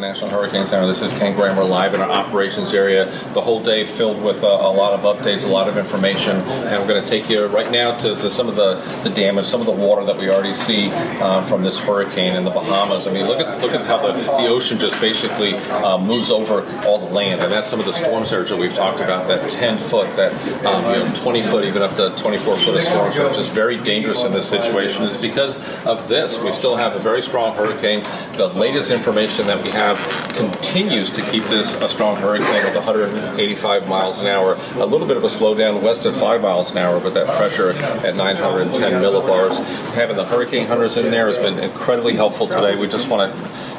National Hurricane Center. This is Ken Graham. We're live in our operations area. The whole day filled with uh, a lot of updates, a lot of information, and we're going to take you right now to, to some of the, the damage, some of the water that we already see um, from this hurricane in the Bahamas. I mean, look at look at how the, the ocean just basically uh, moves over all the land, and that's some of the storm surge that we've talked about. That 10 foot, that um, you know 20 foot, even up to 24 foot of storm surge which is very dangerous in this situation. Is because of this. We still have a very strong hurricane. The latest information that we have have continues to keep this a strong hurricane with 185 miles an hour. A little bit of a slowdown west at 5 miles an hour, but that pressure at 910 millibars. Having the hurricane hunters in there has been incredibly helpful today. We just want to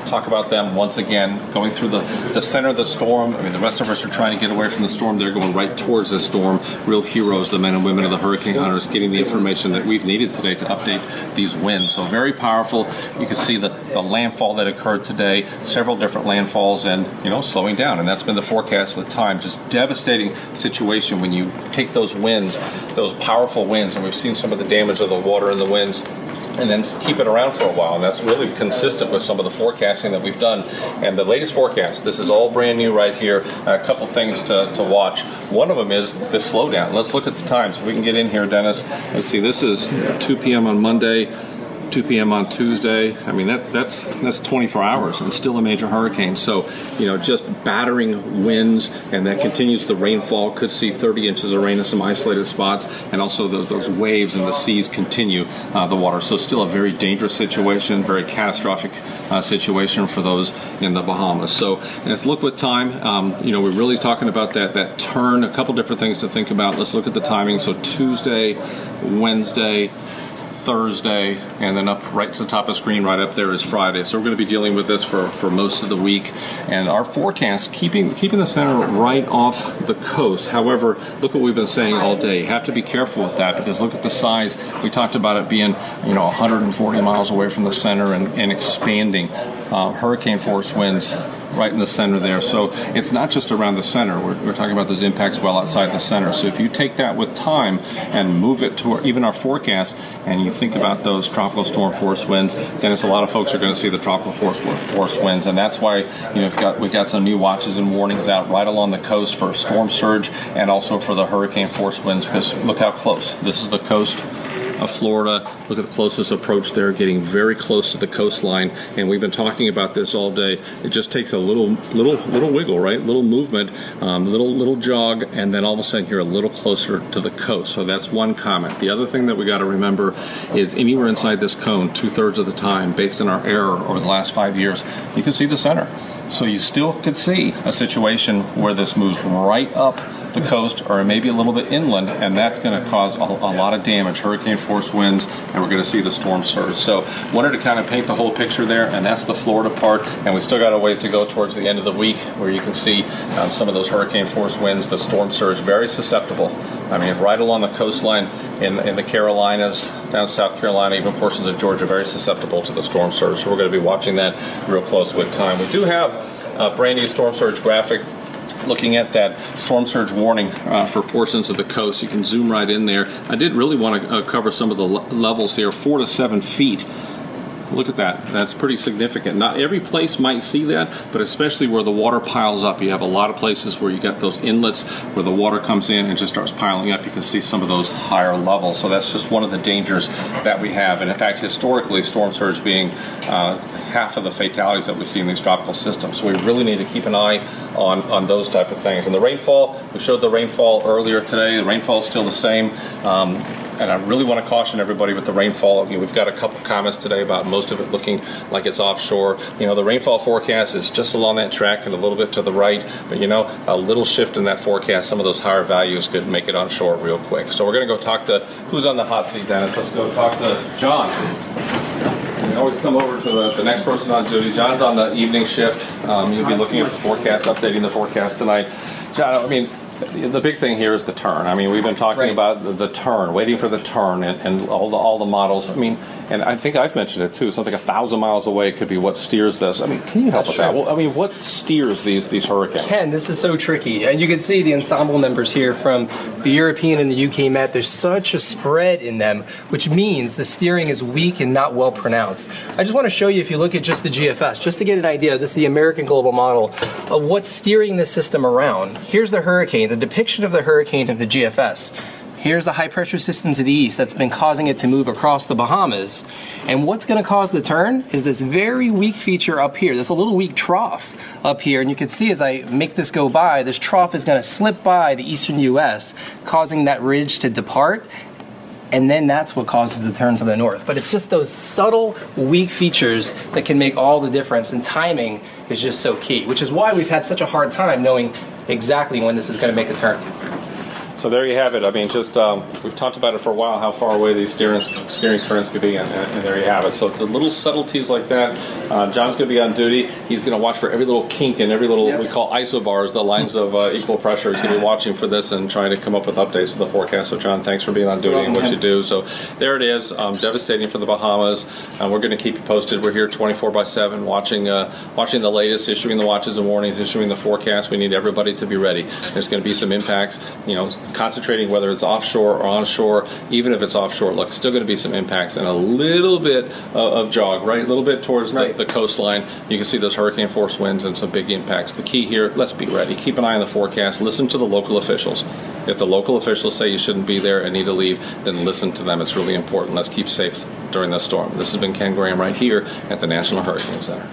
talk about them once again, going through the, the center of the storm. I mean, the rest of us are trying to get away from the storm. They're going right towards the storm. Real heroes, the men and women of the hurricane hunters, getting the information that we've needed today to update these winds. So very powerful. You can see the, the landfall that occurred today, several different landfalls, and you know, slowing down. And that's been the forecast with time. Just devastating situation when you take those winds, those powerful winds, and we've seen some of the damage of the water and the winds and then keep it around for a while. And that's really consistent with some of the forecasting that we've done. And the latest forecast, this is all brand new right here. A couple things to, to watch. One of them is the slowdown. Let's look at the times. If we can get in here, Dennis. Let's see, this is 2 p.m. on Monday. 2 p.m. on Tuesday. I mean, that, that's that's 24 hours and still a major hurricane. So, you know, just battering winds, and that continues. The rainfall could see 30 inches of rain in some isolated spots, and also those, those waves and the seas continue uh, the water. So, still a very dangerous situation, very catastrophic uh, situation for those in the Bahamas. So, let's look with time. Um, you know, we're really talking about that that turn. A couple different things to think about. Let's look at the timing. So, Tuesday, Wednesday. Thursday, and then up right to the top of the screen, right up there is Friday. So we're going to be dealing with this for, for most of the week. And our forecast keeping keeping the center right off the coast. However, look what we've been saying all day. Have to be careful with that because look at the size. We talked about it being you know 140 miles away from the center and, and expanding uh, hurricane force winds right in the center there. So it's not just around the center. We're, we're, talking about those impacts well outside the center. So if you take that with time and move it to even our forecast, and you think about those tropical storm force winds, then it's a lot of folks are going to see the tropical force force winds, and that's why you know we've got we've got some new watches and warnings out right along the coast for storm surge and also for the hurricane force winds. Because look how close this is the coast of Florida. Look at the closest approach there, getting very close to the coastline. And we've been talking about this all day. It just takes a little, little, little wiggle, right? Little movement, um, little, little jog, and then all of a sudden you're a little closer to the coast. So that's one comment. The other thing that we got to remember is anywhere inside this cone, two thirds of the time, based on our error over the last five years, you can see the center. So you still could see a situation where this moves right up the coast or maybe a little bit inland, and that's going to cause a, a, lot of damage, hurricane force winds, and we're going to see the storm surge. So, wanted to kind of paint the whole picture there, and that's the Florida part. And we still got a ways to go towards the end of the week where you can see um, some of those hurricane force winds, the storm surge, very susceptible. I mean, right along the coastline in, in the Carolinas, down South Carolina, even portions of Georgia, very susceptible to the storm surge. So, we're going to be watching that real close with time. We do have a brand new storm surge graphic looking at that storm surge warning uh, for portions of the coast. You can zoom right in there. I did really want to uh, cover some of the le- levels here, four to seven feet. Look at that. That's pretty significant. Not every place might see that, but especially where the water piles up. You have a lot of places where you get those inlets where the water comes in and just starts piling up. You can see some of those higher levels. So that's just one of the dangers that we have. And in fact, historically, storm surge being uh, half of the fatalities that we see in these tropical systems. So we really need to keep an eye on, on those type of things. And the rainfall, we showed the rainfall earlier today. The rainfall is still the same. Um, and I really want to caution everybody with the rainfall. You know, we've got a couple comments today about most of it looking like it's offshore. You know, the rainfall forecast is just along that track and a little bit to the right, but you know, a little shift in that forecast, some of those higher values could make it onshore real quick. So we're going to go talk to who's on the hot seat, Dennis. Let's go talk to John. We always come over to the, the next person on duty. John's on the evening shift. Um, you'll be looking at the forecast, updating the forecast tonight. John, I mean, the big thing here is the turn. I mean, we've been talking Right. about the, the turn, waiting for the turn, and, and all the all the models. I mean, and I think I've mentioned it too. Something a thousand miles away could be what steers this. I mean, can you help us out? Well, I mean, what steers these these hurricanes? Ken, this is so tricky. And you can see the ensemble members here from the European and the UK Met. There's such a spread in them, which means the steering is weak and not well pronounced. I just want to show you, if you look at just the GFS, just to get an idea, this is the American Global Model of what's steering this system around. Here's the hurricane, the depiction of the hurricane of the GFS. Here's the high pressure system to the east that's been causing it to move across the Bahamas. And what's going to cause the turn is this very weak feature up here. There's a little weak trough up here. And you can see as I make this go by, this trough is going to slip by the eastern US, causing that ridge to depart. And then that's what causes the turn to the north. But it's just those subtle, weak features that can make all the difference. And timing is just so key, which is why we've had such a hard time knowing exactly when this is going to make a turn. So there you have it. I mean, just um, we've talked about it for a while, how far away these steering steering currents could be, and, and there you have it. So the little subtleties like that. Uh, John's going to be on duty. He's going to watch for every little kink and every little Yep. we call isobars, the lines of uh, equal pressure. He's going to be watching for this and trying to come up with updates to the forecast. So John, thanks for being on duty and what you do. So there it is. Um, devastating for the Bahamas. Uh, we're going to keep you posted. We're here 24 by 7, watching uh, watching the latest, issuing the watches and warnings, issuing the forecast. We need everybody to be ready. There's going to be some impacts. You know, concentrating whether it's offshore or onshore. Even if it's offshore, look, still going to be some impacts and a little bit of, of jog, right? A little bit towards Right. the, the coastline. You can see those hurricane force winds and some big impacts. The key here, let's be ready. Keep an eye on the forecast. Listen to the local officials. If the local officials say you shouldn't be there and need to leave, then listen to them. It's really important. Let's keep safe during this storm. This has been Ken Graham right here at the National Hurricane Center.